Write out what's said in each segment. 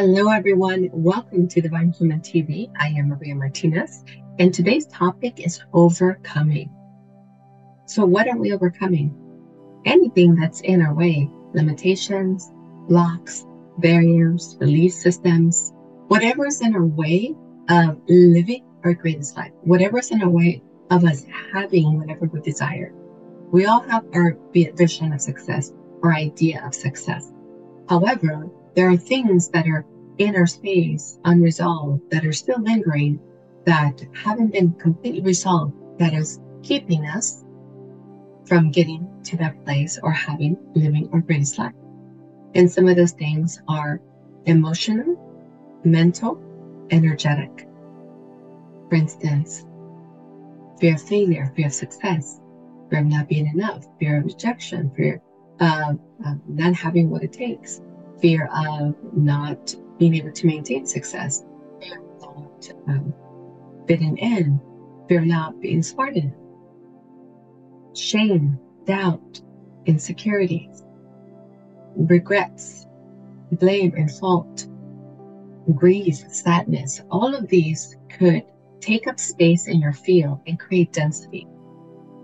Hello, everyone. Welcome to Divine Human TV. I am Maria Martinez, and today's topic is overcoming. So, what are we overcoming? Anything that's in our way limitations, blocks, barriers, belief systems, whatever is in our way of living our greatest life, whatever is in our way of us having whatever we desire. We all have our vision of success our idea of success. However, there are things that are in our space unresolved that are still lingering that haven't been completely resolved that is keeping us from getting to that place or having living our greatest life. And some of those things are emotional, mental, energetic. For instance, fear of failure, fear of success, fear of not being enough, fear of rejection, fear of not having what it takes, fear of not being able to maintain success, fear of not um, fitting in, fear of not being smart enough, shame, doubt, insecurities, regrets, blame and fault, grief, sadness, all of these could take up space in your field and create density.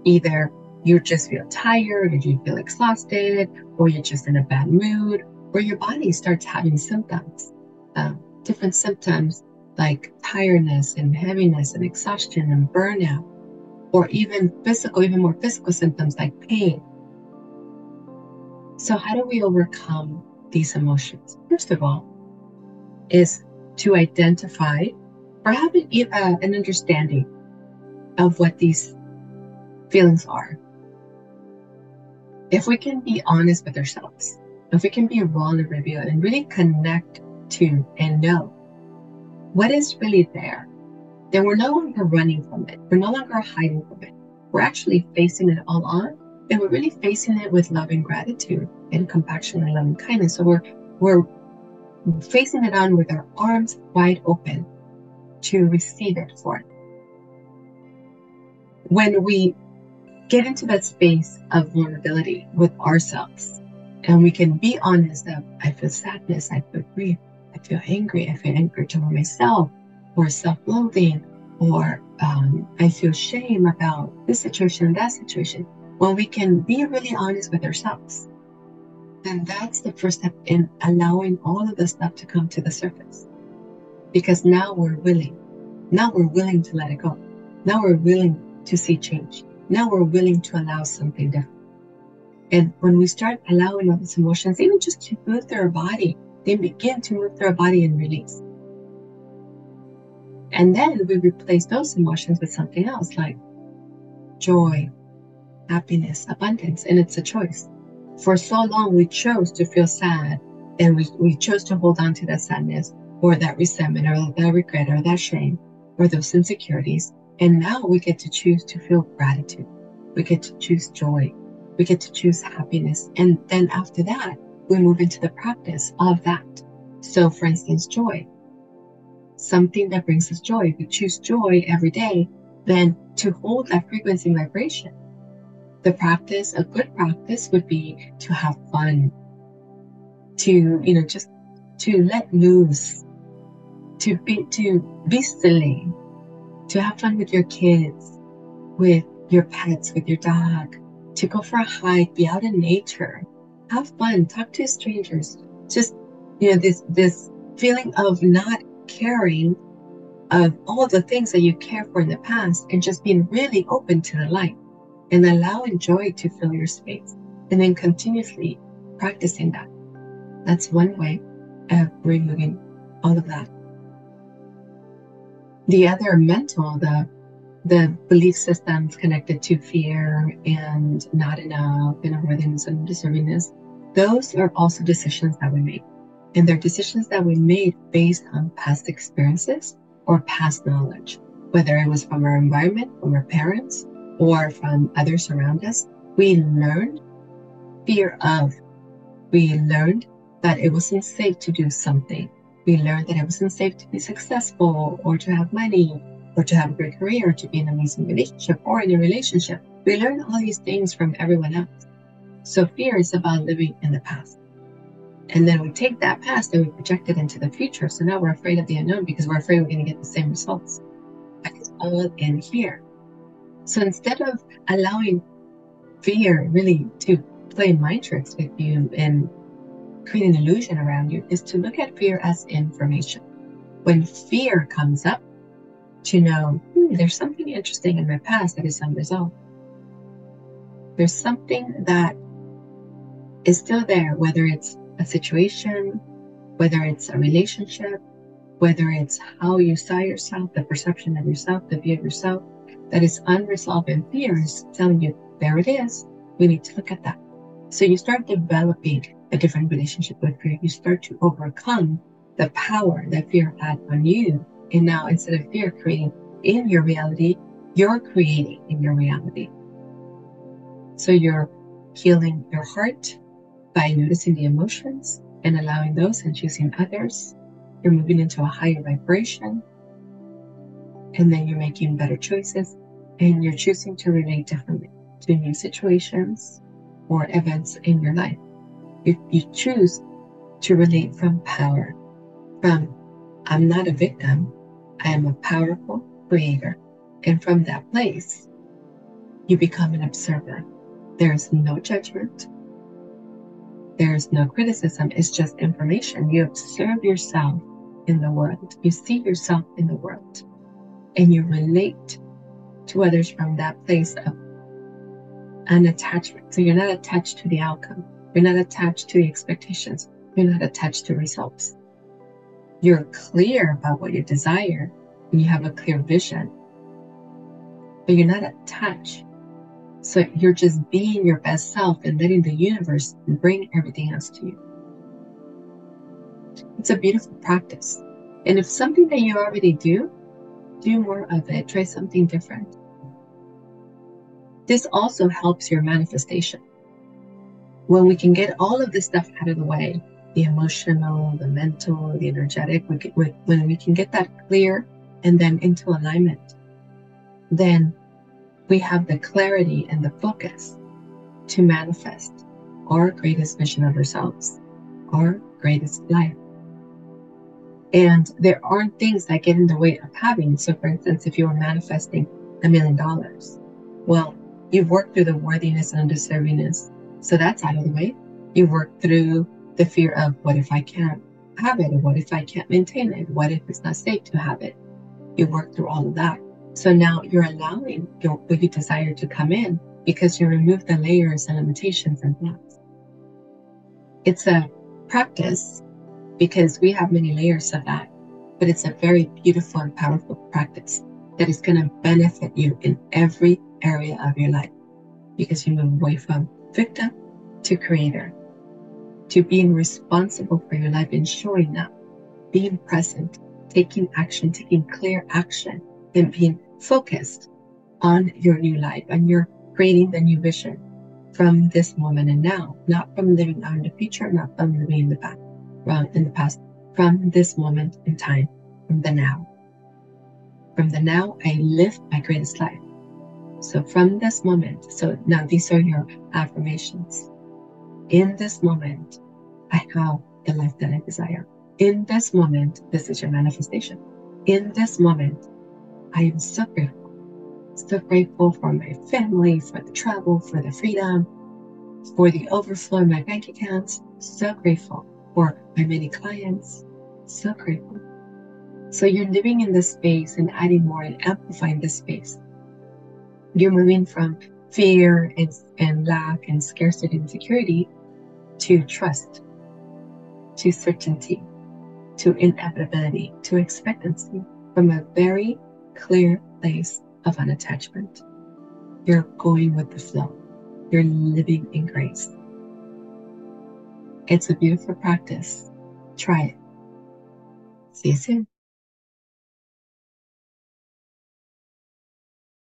Either you just feel tired, or you feel exhausted, or you're just in a bad mood, or your body starts having symptoms, um, different symptoms like tiredness and heaviness and exhaustion and burnout, or even physical, even more physical symptoms like pain. So, how do we overcome these emotions? First of all, is to identify or have an, uh, an understanding of what these feelings are. If we can be honest with ourselves, if we can be reveal and really connect to and know what is really there, then we're no longer running from it. We're no longer hiding from it. We're actually facing it all on, and we're really facing it with love and gratitude and compassion and loving kindness. So we're we're facing it on with our arms wide open to receive it for it. When we get into that space of vulnerability with ourselves, and we can be honest that I feel sadness, I feel grief, I feel angry, I feel anger toward myself, or self-loathing, or um, I feel shame about this situation, that situation. When we can be really honest with ourselves, then that's the first step in allowing all of the stuff to come to the surface. Because now we're willing. Now we're willing to let it go. Now we're willing to see change. Now we're willing to allow something different. And when we start allowing all these emotions, even just to move through our body, they begin to move through our body and release. And then we replace those emotions with something else like joy, happiness, abundance, and it's a choice. For so long, we chose to feel sad and we, we chose to hold on to that sadness or that resentment or that regret or that shame or those insecurities. And now we get to choose to feel gratitude. We get to choose joy. We get to choose happiness. And then after that, we move into the practice of that. So, for instance, joy, something that brings us joy. If we choose joy every day, then to hold that frequency vibration the practice, a good practice would be to have fun, to, you know, just to let loose, to be, to be silly, to have fun with your kids, with your pets, with your dog, to go for a hike, be out in nature, have fun, talk to strangers. Just, you know, this, this feeling of not caring of all the things that you care for in the past and just being really open to the light and allowing joy to fill your space and then continuously practicing that. That's one way of removing all of that. The other mental, the the belief systems connected to fear and not enough and unworthiness and deservingness, those are also decisions that we make. And they're decisions that we made based on past experiences or past knowledge, whether it was from our environment, from our parents, or from others around us, we learned fear of. We learned that it wasn't safe to do something. We learned that it wasn't safe to be successful or to have money or to have a great career or to be in an amazing relationship or in a relationship. We learn all these things from everyone else. So fear is about living in the past. And then we take that past and we project it into the future. So now we're afraid of the unknown because we're afraid we're going to get the same results. It's all in here. So instead of allowing fear really to play mind tricks with you and create an illusion around you, is to look at fear as information. When fear comes up, to know hmm, there's something interesting in my past that is unresolved. There's something that is still there, whether it's a situation, whether it's a relationship, whether it's how you saw yourself, the perception of yourself, the view of yourself, that is unresolved and fear is telling you, there it is. We need to look at that. So you start developing a different relationship with fear. You start to overcome the power that fear had on you. And now instead of fear creating in your reality, you're creating in your reality. So you're healing your heart by noticing the emotions and allowing those and choosing others. You're moving into a higher vibration. And then you're making better choices and you're choosing to relate differently to new situations or events in your life. If you choose to relate from power, from I'm not a victim, I am a powerful creator. And from that place, you become an observer. There is no judgment. There is no criticism. It's just information. You observe yourself in the world. You see yourself in the world. And you relate to others from that place of unattachment. So you're not attached to the outcome. You're not attached to the expectations. You're not attached to results. You're clear about what you desire and you have a clear vision, but you're not attached. So you're just being your best self and letting the universe bring everything else to you. It's a beautiful practice. And if something that you already do, do more of it. Try something different. This also helps your manifestation. When we can get all of this stuff out of the way, the emotional, the mental, the energetic, we can, when we can get that clear and then into alignment, then we have the clarity and the focus to manifest our greatest vision of ourselves, our greatest life. And there aren't things that get in the way of having. So, for instance, if you are manifesting a million dollars, well, You've worked through the worthiness and undeservingness. So that's out of the way. You've worked through the fear of what if I can't have it? Or what if I can't maintain it? What if it's not safe to have it? You work through all of that. So now you're allowing your, what you desire to come in because you remove the layers and limitations and blocks. It's a practice because we have many layers of that, but it's a very beautiful and powerful practice that is going to benefit you in every area of your life because you move away from victim to creator, to being responsible for your life and showing up, being present, taking action, taking clear action, and being focused on your new life and you're creating the new vision from this moment and now, not from living in the future, not from living in the past, from in the past, from this moment in time, from the now. From the now, I live my greatest life. So from this moment, so now these are your affirmations. In this moment, I have the life that I desire. In this moment, this is your manifestation. In this moment, I am so grateful. So grateful for my family, for the travel, for the freedom, for the overflow in my bank accounts. So grateful for my many clients. So grateful. So you're living in this space and adding more and amplifying this space you're moving from fear and, and lack and scarcity and security to trust, to certainty, to inevitability, to expectancy from a very clear place of unattachment. You're going with the flow. You're living in grace. It's a beautiful practice. Try it. See you soon.